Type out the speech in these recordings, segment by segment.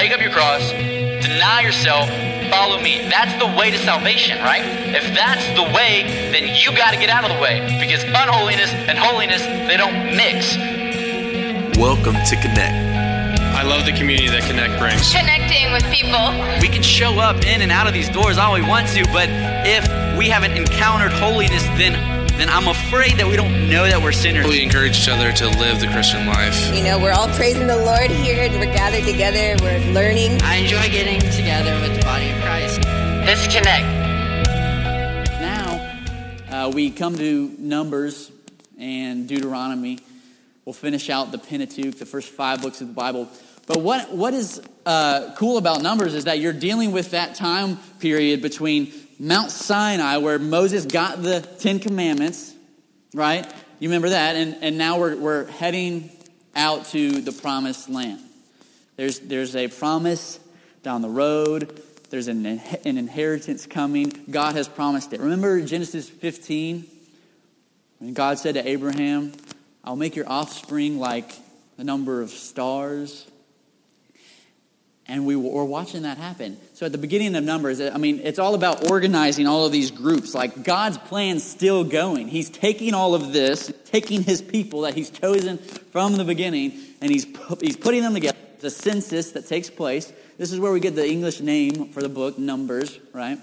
take up your cross, deny yourself, follow me. That's the way to salvation, right? If that's the way, then you got to get out of the way because unholiness and holiness, they don't mix. Welcome to Connect. I love the community that Connect brings. Connecting with people. We can show up in and out of these doors all we want to, but if we haven't encountered holiness, then then I'm afraid that we don't know that we're sinners. We encourage each other to live the Christian life. You know, we're all praising the Lord here. And we're gathered together. We're learning. I enjoy getting together with the body of Christ. Let's connect. Now, uh, we come to Numbers and Deuteronomy. We'll finish out the Pentateuch, the first five books of the Bible. But what, what is uh, cool about Numbers is that you're dealing with that time period between Mount Sinai, where Moses got the Ten Commandments, right? You remember that? And, and now we're, we're heading out to the promised land. There's, there's a promise down the road, there's an, an inheritance coming. God has promised it. Remember Genesis 15? When God said to Abraham, I'll make your offspring like the number of stars and we were watching that happen. So at the beginning of Numbers, I mean, it's all about organizing all of these groups. Like God's plan's still going. He's taking all of this, taking his people that he's chosen from the beginning, and he's, he's putting them together. It's a census that takes place. This is where we get the English name for the book, Numbers, right?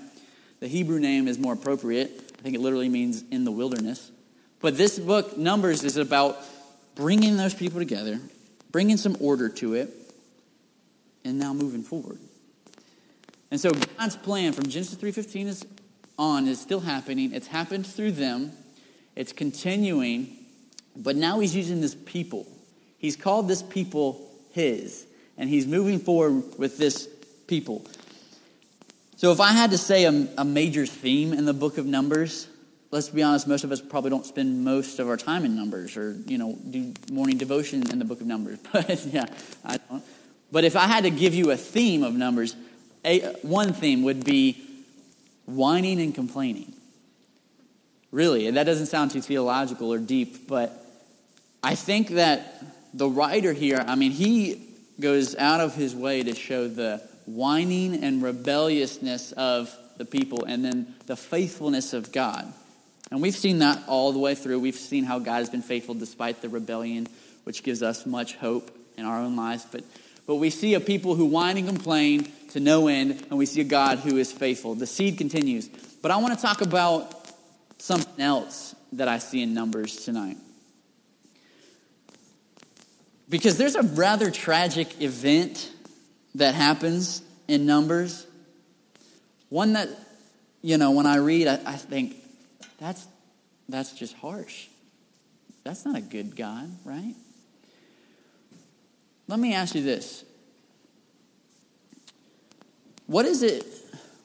The Hebrew name is more appropriate. I think it literally means in the wilderness. But this book, Numbers, is about bringing those people together, bringing some order to it, and now moving forward. And so God's plan from Genesis 3:15 is on is still happening. It's happened through them. It's continuing, but now he's using this people. He's called this people his, and he's moving forward with this people. So if I had to say a, a major theme in the book of Numbers, let's be honest, most of us probably don't spend most of our time in Numbers or, you know, do morning devotion in the book of Numbers. But yeah, I don't. But if I had to give you a theme of Numbers, a, one theme would be whining and complaining. Really, that doesn't sound too theological or deep, but I think that the writer here, I mean, he goes out of his way to show the whining and rebelliousness of the people and then the faithfulness of God. And we've seen that all the way through. We've seen how God has been faithful despite the rebellion, which gives us much hope in our own lives. But but we see a people who whine and complain to no end, and we see a God who is faithful. The seed continues. But I want to talk about something else that I see in Numbers tonight. Because there's a rather tragic event that happens in Numbers. One that, you know, when I read, I, I think, that's, that's just harsh. That's not a good God, right? Let me ask you this. What is it,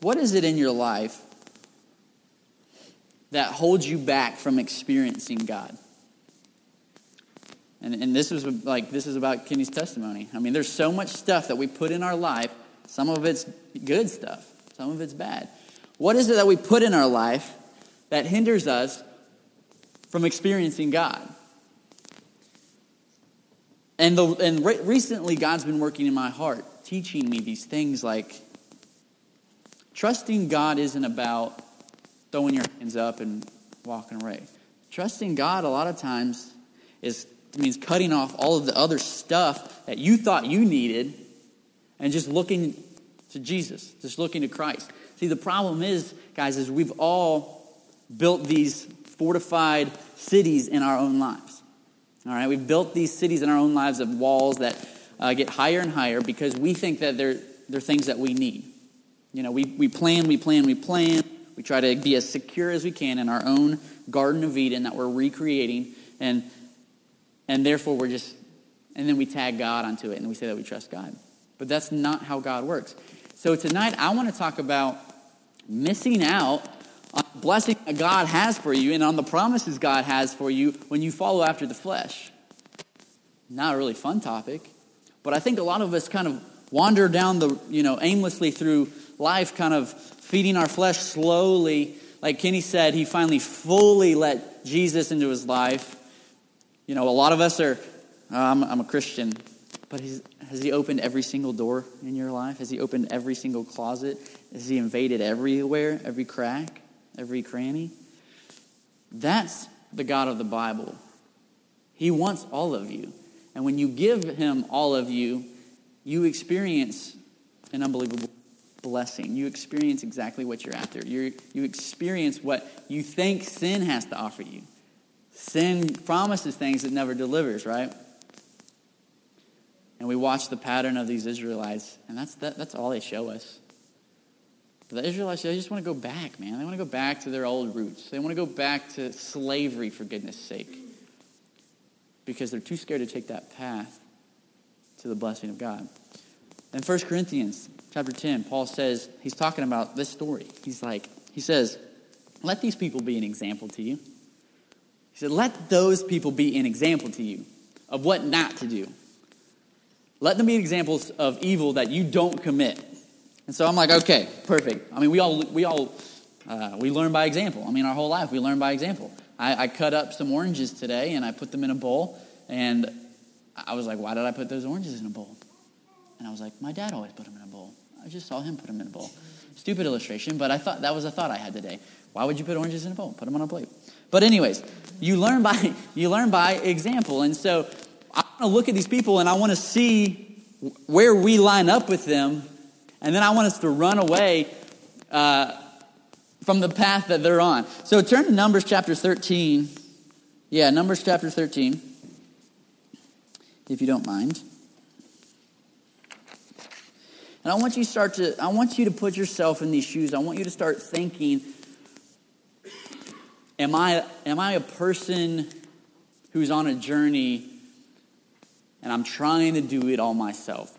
what is it in your life that holds you back from experiencing God? And, and this is like this is about Kenny's testimony. I mean, there's so much stuff that we put in our life. Some of it's good stuff, some of it's bad. What is it that we put in our life that hinders us from experiencing God? And, the, and re- recently, God's been working in my heart, teaching me these things like trusting God isn't about throwing your hands up and walking away. Trusting God, a lot of times, is means cutting off all of the other stuff that you thought you needed and just looking to Jesus, just looking to Christ. See, the problem is, guys, is we've all built these fortified cities in our own lives. All right, we've built these cities in our own lives of walls that uh, get higher and higher because we think that they're, they're things that we need. You know, we, we plan, we plan, we plan. We try to be as secure as we can in our own Garden of Eden that we're recreating, and, and therefore we're just, and then we tag God onto it and we say that we trust God. But that's not how God works. So tonight I want to talk about missing out on the blessing that God has for you and on the promises God has for you when you follow after the flesh. Not a really fun topic, but I think a lot of us kind of wander down the, you know, aimlessly through life, kind of feeding our flesh slowly. Like Kenny said, he finally fully let Jesus into his life. You know, a lot of us are, oh, I'm, I'm a Christian, But has he opened every single door in your life? Has he opened every single closet? Has he invaded everywhere, every crack, every cranny? That's the God of the Bible. He wants all of you. And when you give him all of you, you experience an unbelievable blessing. You experience exactly what you're after. you you experience what you think sin has to offer you. Sin promises things it never delivers, right? And we watch the pattern of these Israelites, and that's, that, that's all they show us. The Israelites, they just want to go back, man. They want to go back to their old roots. They want to go back to slavery, for goodness sake, because they're too scared to take that path to the blessing of God. In 1 Corinthians chapter 10, Paul says, he's talking about this story. He's like, he says, let these people be an example to you. He said, let those people be an example to you of what not to do. Let them be examples of evil that you don't commit. And so I'm like, okay, perfect. I mean, we all, we all, uh, we learn by example. I mean, our whole life, we learn by example. I, I cut up some oranges today and I put them in a bowl. And I was like, why did I put those oranges in a bowl? And I was like, my dad always put them in a bowl. I just saw him put them in a bowl. Stupid illustration, but I thought that was a thought I had today. Why would you put oranges in a bowl? Put them on a plate. But anyways, you learn by you learn by example. And so I want to look at these people and I want to see where we line up with them, and then I want us to run away uh, from the path that they're on. So turn to Numbers chapter 13. Yeah, Numbers chapter 13, if you don't mind. And I want you to start to I want you to put yourself in these shoes. I want you to start thinking am I am I a person who's on a journey and I'm trying to do it all myself?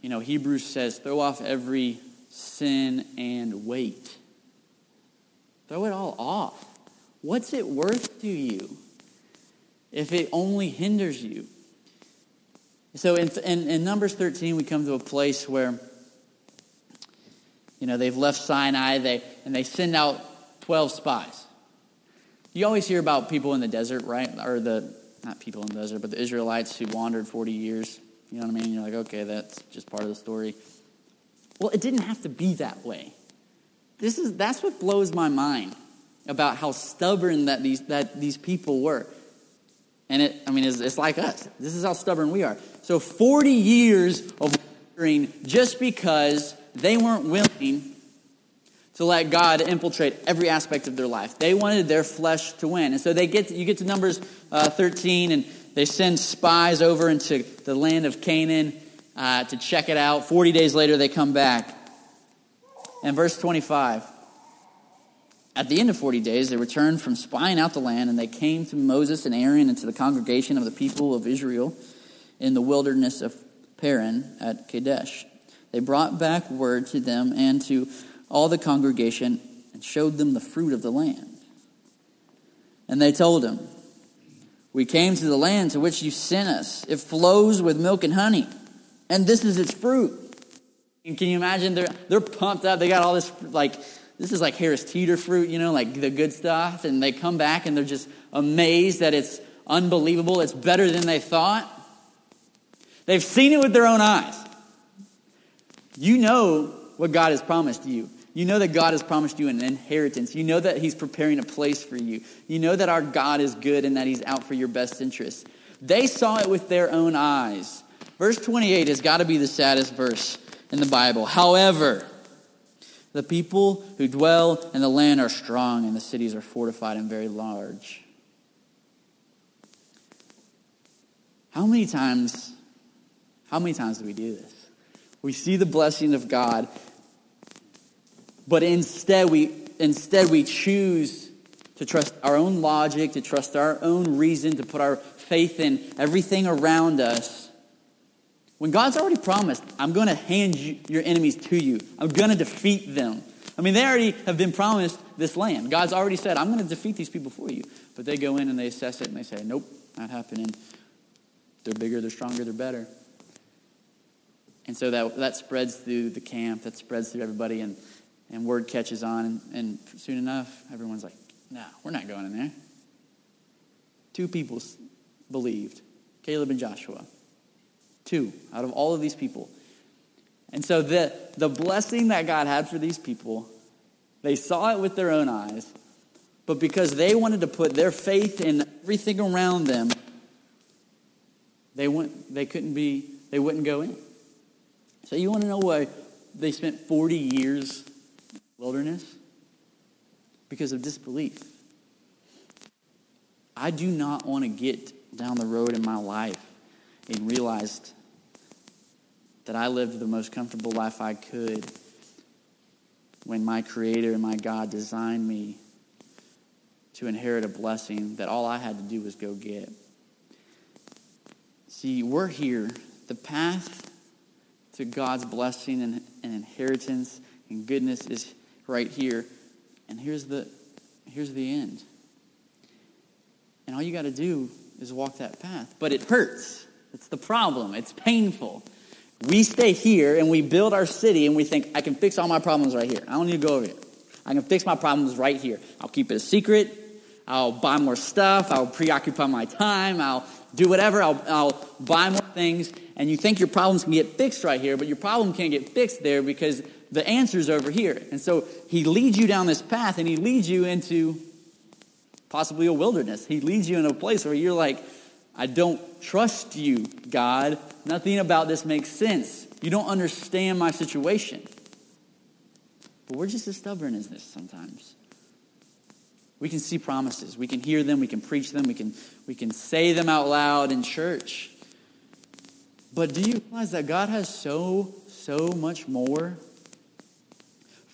You know, Hebrews says throw off every sin and weight. Throw it all off. What's it worth to you if it only hinders you? So in, in, in Numbers 13, we come to a place where you know, they've left Sinai they, and they send out 12 spies. You always hear about people in the desert, right? Or the, not people in the desert, but the Israelites who wandered 40 years. You know what I mean? You're like, okay, that's just part of the story. Well, it didn't have to be that way. This is, that's what blows my mind about how stubborn that these, that these people were. And it, I mean, it's, it's like us. This is how stubborn we are. So 40 years of wandering just because they weren't willing to let God infiltrate every aspect of their life. They wanted their flesh to win. And so they get to, you get to Numbers uh, 13, and they send spies over into the land of Canaan uh, to check it out. 40 days later, they come back. And verse 25 At the end of 40 days, they returned from spying out the land, and they came to Moses and Aaron and to the congregation of the people of Israel in the wilderness of Paran at Kadesh. They brought back word to them and to all the congregation and showed them the fruit of the land. And they told him, We came to the land to which you sent us. It flows with milk and honey, and this is its fruit. And can you imagine? They're, they're pumped up. They got all this, like, this is like Harris Teeter fruit, you know, like the good stuff. And they come back and they're just amazed that it's unbelievable. It's better than they thought. They've seen it with their own eyes. You know what God has promised you. You know that God has promised you an inheritance. You know that He's preparing a place for you. You know that our God is good and that He's out for your best interests. They saw it with their own eyes. Verse 28 has got to be the saddest verse in the Bible. However, the people who dwell in the land are strong, and the cities are fortified and very large. How many times, how many times do we do this? We see the blessing of God, but instead we instead we choose to trust our own logic, to trust our own reason, to put our faith in everything around us. When God's already promised, I'm going to hand you, your enemies to you. I'm going to defeat them. I mean, they already have been promised this land. God's already said, I'm going to defeat these people for you. But they go in and they assess it and they say, nope, not happening. They're bigger, they're stronger, they're better. And so that, that spreads through the camp, that spreads through everybody, and, and word catches on. And, and soon enough, everyone's like, no, we're not going in there. Two people believed Caleb and Joshua. Two out of all of these people. And so the, the blessing that God had for these people, they saw it with their own eyes, but because they wanted to put their faith in everything around them, they, went, they couldn't be, they wouldn't go in. So you want to know why they spent 40 years wilderness? Because of disbelief. I do not want to get down the road in my life and realized that I lived the most comfortable life I could when my Creator and my God designed me to inherit a blessing that all I had to do was go get. See, we're here. The path to God's blessing and, and inheritance and goodness is right here. And here's the, here's the end. And all you got to do is walk that path. But it hurts. It's the problem. It's painful. We stay here and we build our city and we think, I can fix all my problems right here. I don't need to go over here. I can fix my problems right here. I'll keep it a secret. I'll buy more stuff. I'll preoccupy my time. I'll do whatever. I'll, I'll buy more things. And you think your problems can get fixed right here, but your problem can't get fixed there because the answer's over here. And so he leads you down this path and he leads you into possibly a wilderness. He leads you in a place where you're like, I don't trust you, God. Nothing about this makes sense. You don't understand my situation. But we're just as stubborn as this sometimes. We can see promises. We can hear them. We can preach them. We can, we can say them out loud in church. But do you realize that God has so, so much more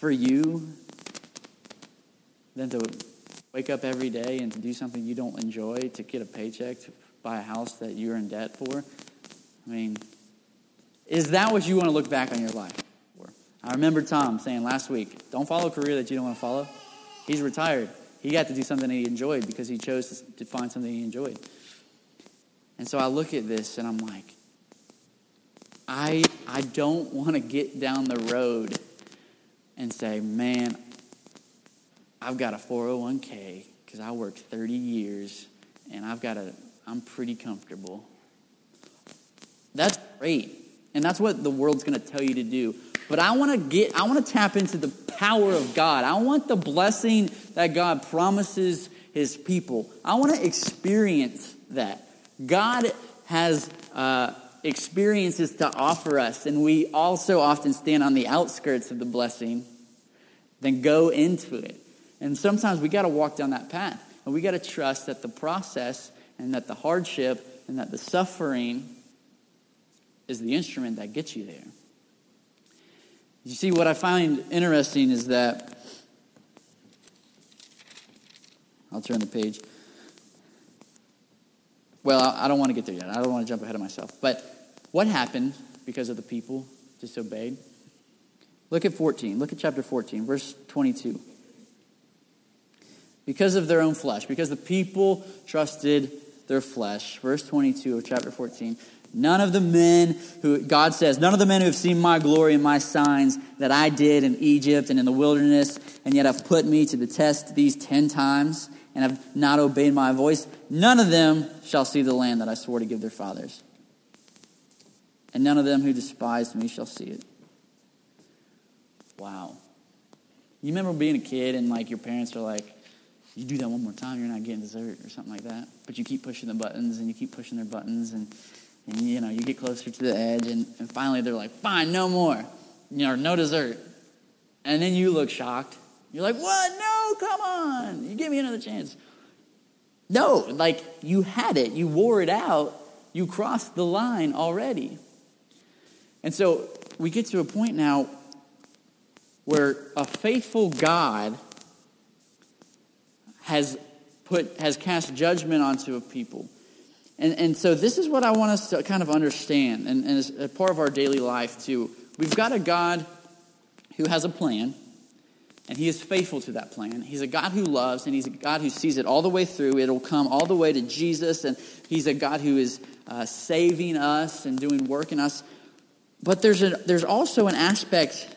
for you than to wake up every day and to do something you don't enjoy, to get a paycheck, to buy a house that you're in debt for? I mean, is that what you want to look back on your life for? I remember Tom saying last week, don't follow a career that you don't want to follow. He's retired. He got to do something he enjoyed because he chose to find something he enjoyed. And so I look at this and I'm like, I, I don't want to get down the road and say, man, I've got a 401k because I worked 30 years and I've got a I'm pretty comfortable. That's great. And that's what the world's going to tell you to do. But I want to get, I want to tap into the power of God. I want the blessing that God promises his people. I want to experience that. God has uh, experiences to offer us, and we also often stand on the outskirts of the blessing, then go into it. And sometimes we got to walk down that path, and we got to trust that the process and that the hardship and that the suffering is the instrument that gets you there. You see, what I find interesting is that, I'll turn the page. Well, I don't want to get there yet. I don't want to jump ahead of myself. But what happened because of the people disobeyed? Look at 14. Look at chapter 14, verse 22. Because of their own flesh, because the people trusted their flesh. Verse 22 of chapter 14. None of the men who, God says, none of the men who have seen my glory and my signs that I did in Egypt and in the wilderness, and yet have put me to the test these ten times and have not obeyed my voice, none of them shall see the land that I swore to give their fathers. And none of them who despised me shall see it. Wow. You remember being a kid and like your parents are like, you do that one more time, you're not getting dessert or something like that. But you keep pushing the buttons and you keep pushing their buttons and, and you know, you get closer to the edge and, and finally they're like, fine, no more. You know, no dessert. And then you look shocked. You're like, what? No, come on. You give me another chance. No, like you had it. You wore it out. You crossed the line already. And so we get to a point now where a faithful God has put has cast judgment onto a people. And, and so this is what I want us to kind of understand, and, and as a part of our daily life too. We've got a God who has a plan, and he is faithful to that plan. He's a God who loves, and he's a God who sees it all the way through. It'll come all the way to Jesus, and he's a God who is uh, saving us and doing work in us. But there's, a, there's also an aspect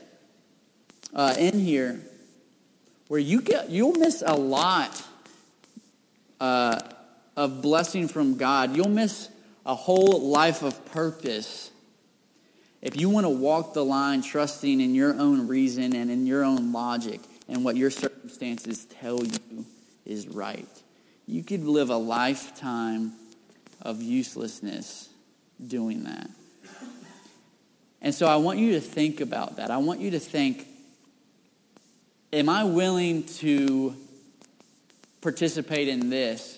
uh, in here where you get you'll miss a lot uh, of blessing from God. You'll miss a whole life of purpose, if you want to walk the line trusting in your own reason and in your own logic and what your circumstances tell you is right, you could live a lifetime of uselessness doing that. And so I want you to think about that. I want you to think Am I willing to participate in this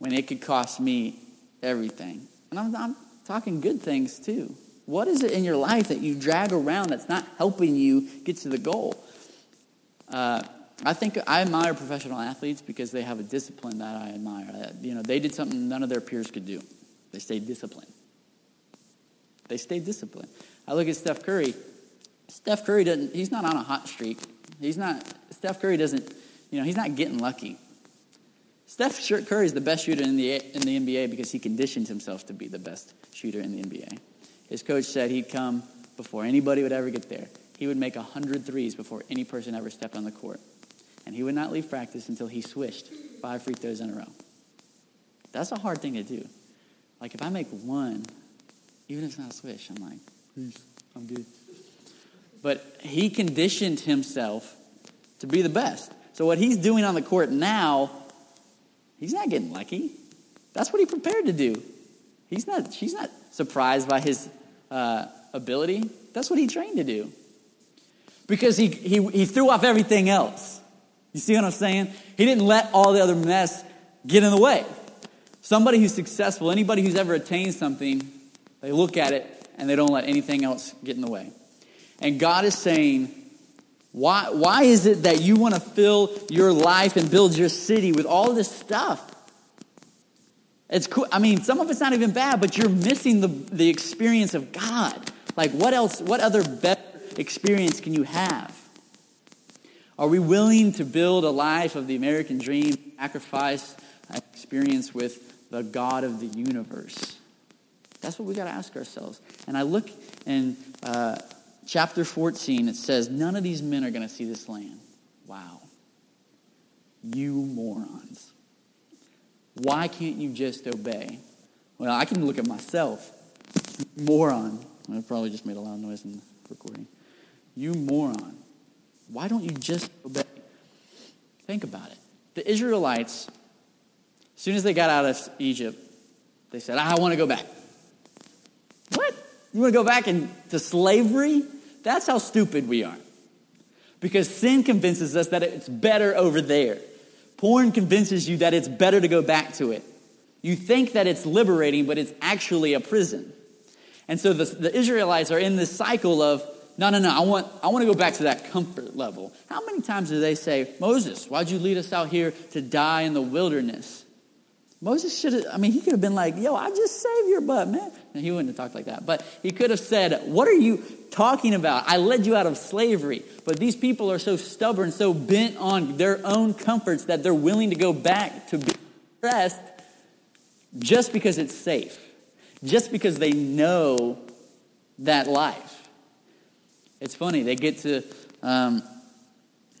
when it could cost me everything? And I'm, I'm talking good things too. What is it in your life that you drag around that's not helping you get to the goal? Uh, I think I admire professional athletes because they have a discipline that I admire. You know, they did something none of their peers could do. They stayed disciplined. They stay disciplined. I look at Steph Curry. Steph Curry doesn't. He's not on a hot streak. He's not. Steph Curry doesn't. You know, he's not getting lucky. Steph Curry is the best shooter in the in the NBA because he conditioned himself to be the best shooter in the NBA. His coach said he'd come before anybody would ever get there. He would make 100 threes before any person ever stepped on the court. And he would not leave practice until he swished five free throws in a row. That's a hard thing to do. Like if I make one, even if it's not swish, I'm like, I'm good. But he conditioned himself to be the best. So what he's doing on the court now, he's not getting lucky. That's what he prepared to do. He's not, she's not surprised by his uh, ability. That's what he trained to do. Because he, he, he threw off everything else. You see what I'm saying? He didn't let all the other mess get in the way. Somebody who's successful, anybody who's ever attained something, they look at it and they don't let anything else get in the way. And God is saying, why, why is it that you want to fill your life and build your city with all this stuff? It's cool. I mean, some of it's not even bad, but you're missing the, the experience of God. Like, what else, what other better experience can you have? Are we willing to build a life of the American dream, sacrifice experience with the God of the universe? That's what we got to ask ourselves. And I look in uh, chapter 14, it says, None of these men are going to see this land. Wow. You morons. Why can't you just obey? Well, I can look at myself. Moron. I probably just made a loud noise in the recording. You moron. Why don't you just obey? Think about it. The Israelites, as soon as they got out of Egypt, they said, I want to go back. You want to go back into slavery? That's how stupid we are. Because sin convinces us that it's better over there. Porn convinces you that it's better to go back to it. You think that it's liberating, but it's actually a prison. And so the, the Israelites are in this cycle of, no, no, no, I want, I want to go back to that comfort level. How many times do they say, Moses, why'd you lead us out here to die in the wilderness? Moses should have, I mean, he could have been like, yo, I just saved your butt, man. he wouldn't have talked like that. But he could have said, what are you talking about? I led you out of slavery. But these people are so stubborn, so bent on their own comforts that they're willing to go back to be oppressed just because it's safe, just because they know that life. It's funny, they get to um,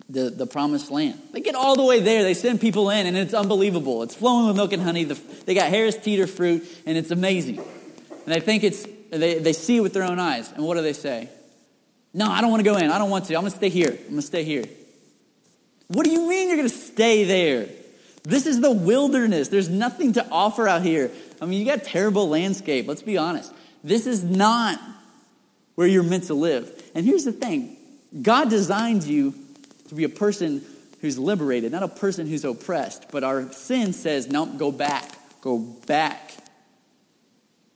the, the promised land. They get all the way there. They send people in, and it's unbelievable. It's flowing with milk and honey. The, they got Harris Teeter fruit, and it's amazing. And they think it's, they, they see it with their own eyes. And what do they say? No, I don't want to go in. I don't want to. I'm going to stay here. I'm going to stay here. What do you mean you're going to stay there? This is the wilderness. There's nothing to offer out here. I mean, you got terrible landscape. Let's be honest. This is not where you're meant to live. And here's the thing God designed you to be a person who's liberated, not a person who's oppressed. But our sin says, no, go back, go back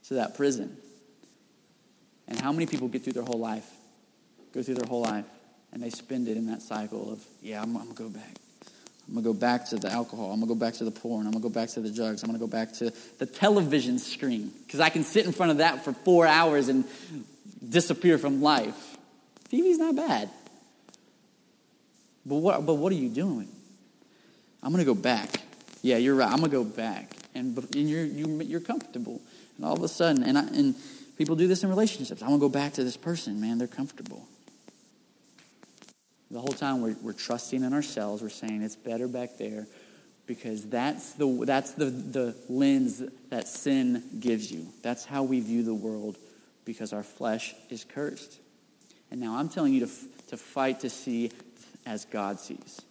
to that prison. And how many people get through their whole life, go through their whole life, and they spend it in that cycle of, yeah, I'm, I'm going to go back. I'm going to go back to the alcohol. I'm going to go back to the porn. I'm going to go back to the drugs. I'm going to go back to the television screen because I can sit in front of that for four hours and disappear from life. TV's not bad. But what, but what are you doing? I'm going to go back. Yeah, you're right. I'm going to go back. And, and you're, you, you're comfortable. And all of a sudden, and, I, and people do this in relationships. I want to go back to this person. Man, they're comfortable. The whole time we're, we're trusting in ourselves. We're saying it's better back there. because that's the, that's the, the lens that sin gives you. That's how we view the world because our flesh is cursed. And now I'm telling you to, to fight to see as God sees.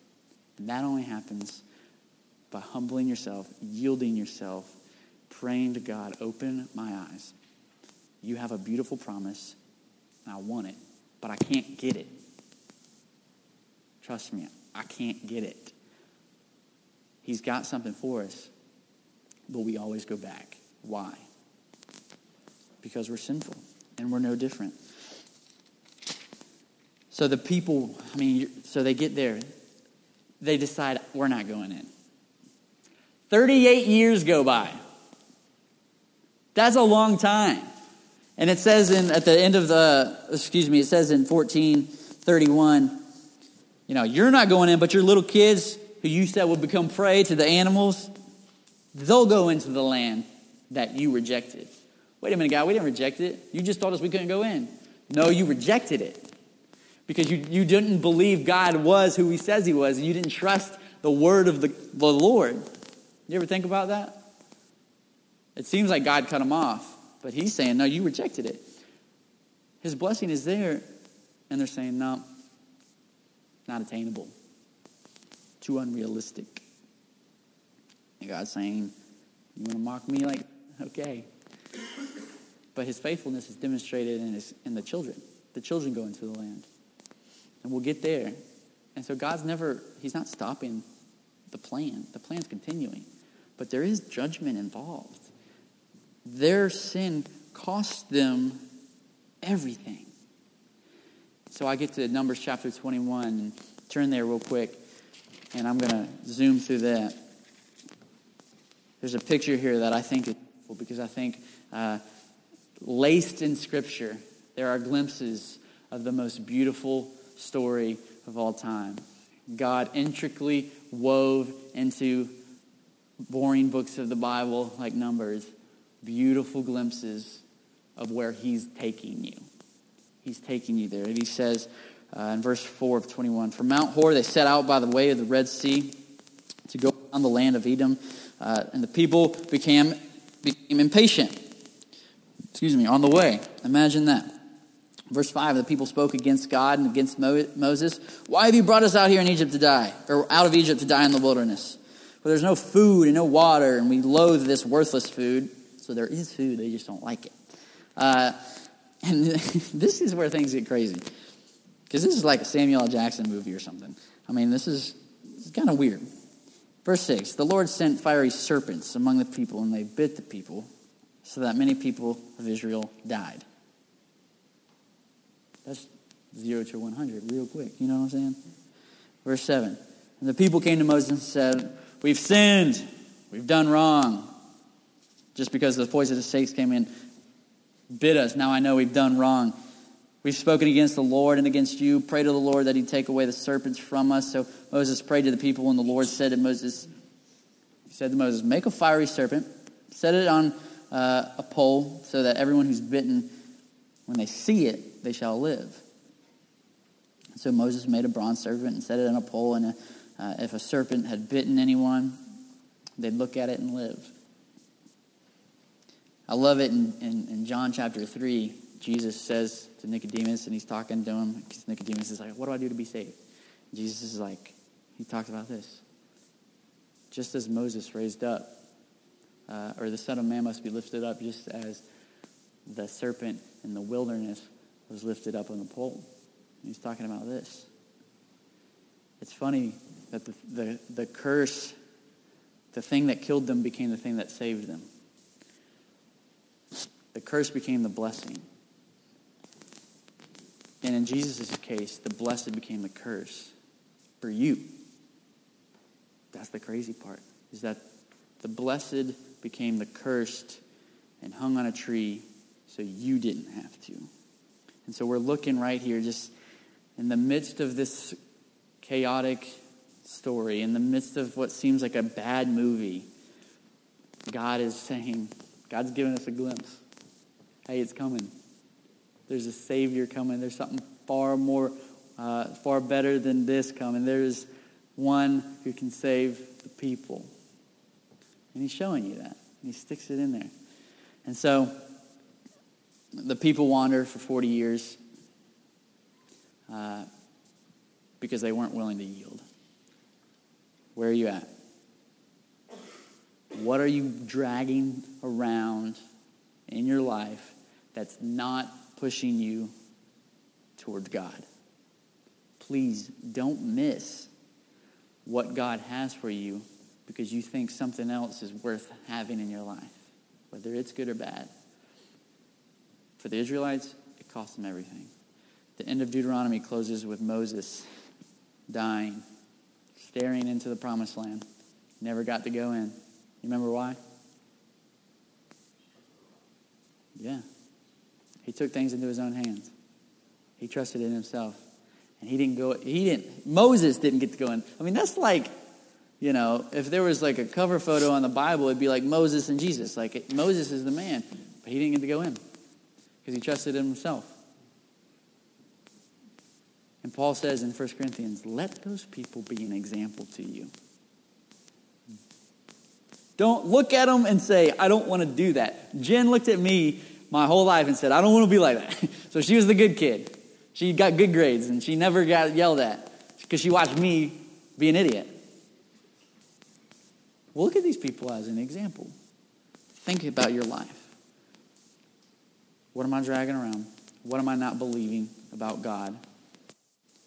And that only happens by humbling yourself, yielding yourself, praying to God, open my eyes. You have a beautiful promise, and I want it, but I can't get it. Trust me, I can't get it. He's got something for us, but we always go back. Why? Because we're sinful and we're no different. So the people, I mean, so they get there. They decide, we're not going in. 38 years go by. That's a long time. And it says in at the end of the excuse me, it says in 1431, you know, you're not going in, but your little kids who you said would become prey to the animals, they'll go into the land that you rejected. Wait a minute, God, we didn't reject it. You just told us we couldn't go in. No, you rejected it because you, you didn't believe God was who he says he was, and you didn't trust the word of the, the Lord. You ever think about that? It seems like God cut him off, but he's saying, No, you rejected it. His blessing is there, and they're saying, No, not attainable, too unrealistic. And God's saying, You want to mock me? Like, okay. But his faithfulness is demonstrated in, his, in the children. The children go into the land. And we'll get there. And so God's never, he's not stopping the plan. The plan's continuing. But there is judgment involved. Their sin cost them everything. So I get to Numbers chapter 21 and turn there real quick. And I'm going to zoom through that. There's a picture here that I think is beautiful because I think uh, laced in Scripture, there are glimpses of the most beautiful story of all time. God intricately wove into boring books of the Bible like Numbers beautiful glimpses of where He's taking you. He's taking you there. And He says uh, in verse 4 of 21 From Mount Hor, they set out by the way of the Red Sea to go on the land of Edom, uh, and the people became, became impatient. Excuse me, on the way. Imagine that. Verse 5 the people spoke against God and against Moses. Why have you brought us out here in Egypt to die, or out of Egypt to die in the wilderness? For there's no food and no water, and we loathe this worthless food. So there is food, they just don't like it. Uh, and this is where things get crazy. Because this is like a Samuel L. Jackson movie or something. I mean, this is, is kind of weird. Verse 6 The Lord sent fiery serpents among the people, and they bit the people, so that many people of Israel died. That's zero to 100 real quick. You know what I'm saying? Verse 7. And the people came to Moses and said, We've sinned. We've done wrong. Just because the poisonous snakes came in, bit us. Now I know we've done wrong. We've spoken against the Lord and against you. Pray to the Lord that he'd take away the serpents from us. So Moses prayed to the people, and the Lord said to Moses, He said to Moses, Make a fiery serpent, set it on uh, a pole, so that everyone who's bitten, when they see it, they shall live. So Moses made a bronze serpent and set it on a pole, and a, uh, if a serpent had bitten anyone, they'd look at it and live. I love it in, in, in John chapter 3. Jesus says to Nicodemus, and he's talking to him, because Nicodemus is like, What do I do to be saved? Jesus is like, He talks about this. Just as Moses raised up, uh, or the Son of Man must be lifted up, just as the serpent in the wilderness was lifted up on the pole. He's talking about this. It's funny that the, the, the curse, the thing that killed them, became the thing that saved them. The curse became the blessing. And in Jesus' case, the blessed became the curse for you. That's the crazy part, is that the blessed became the cursed and hung on a tree so you didn't have to. And so we're looking right here, just in the midst of this chaotic story, in the midst of what seems like a bad movie, God is saying, God's giving us a glimpse. Hey, it's coming. There's a Savior coming. There's something far more, uh, far better than this coming. There's one who can save the people. And he's showing you that. He sticks it in there. And so the people wander for 40 years uh, because they weren't willing to yield. Where are you at? What are you dragging around in your life that's not pushing you towards God? Please don't miss what God has for you because you think something else is worth having in your life, whether it's good or bad. For the Israelites, it cost them everything. The end of Deuteronomy closes with Moses dying, staring into the promised land. Never got to go in. You remember why? Yeah. He took things into his own hands. He trusted in himself. And he didn't go, he didn't, Moses didn't get to go in. I mean, that's like, you know, if there was like a cover photo on the Bible, it'd be like Moses and Jesus. Like, Moses is the man, but he didn't get to go in because he trusted in himself. And Paul says in 1 Corinthians, let those people be an example to you. Don't look at them and say, I don't want to do that. Jen looked at me my whole life and said, I don't want to be like that. so she was the good kid. She got good grades and she never got yelled at because she watched me be an idiot. Well, look at these people as an example. Think about your life. What am I dragging around? What am I not believing about God?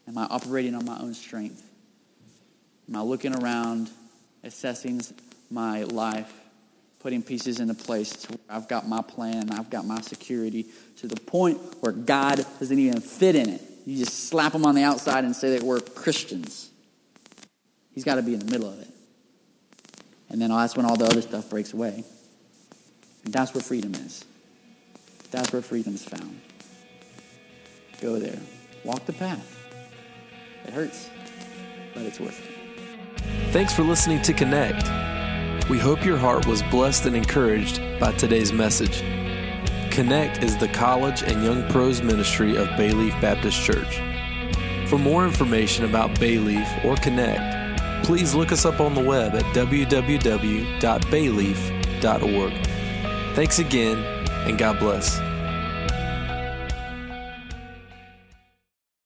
Am I operating on my own strength? Am I looking around, assessing my life, putting pieces into place to where I've got my plan, I've got my security, to the point where God doesn't even fit in it. You just slap them on the outside and say that we're Christians. He's got to be in the middle of it. And then that's when all the other stuff breaks away. And that's where freedom is. That's where freedom is found. Go there. Walk the path. It hurts, but it's worth it. Thanks for listening to Connect. We hope your heart was blessed and encouraged by today's message. Connect is the college and young pros ministry of Bayleaf Baptist Church. For more information about Bayleaf or Connect, please look us up on the web at www.bayleaf.org. Thanks again, and God bless.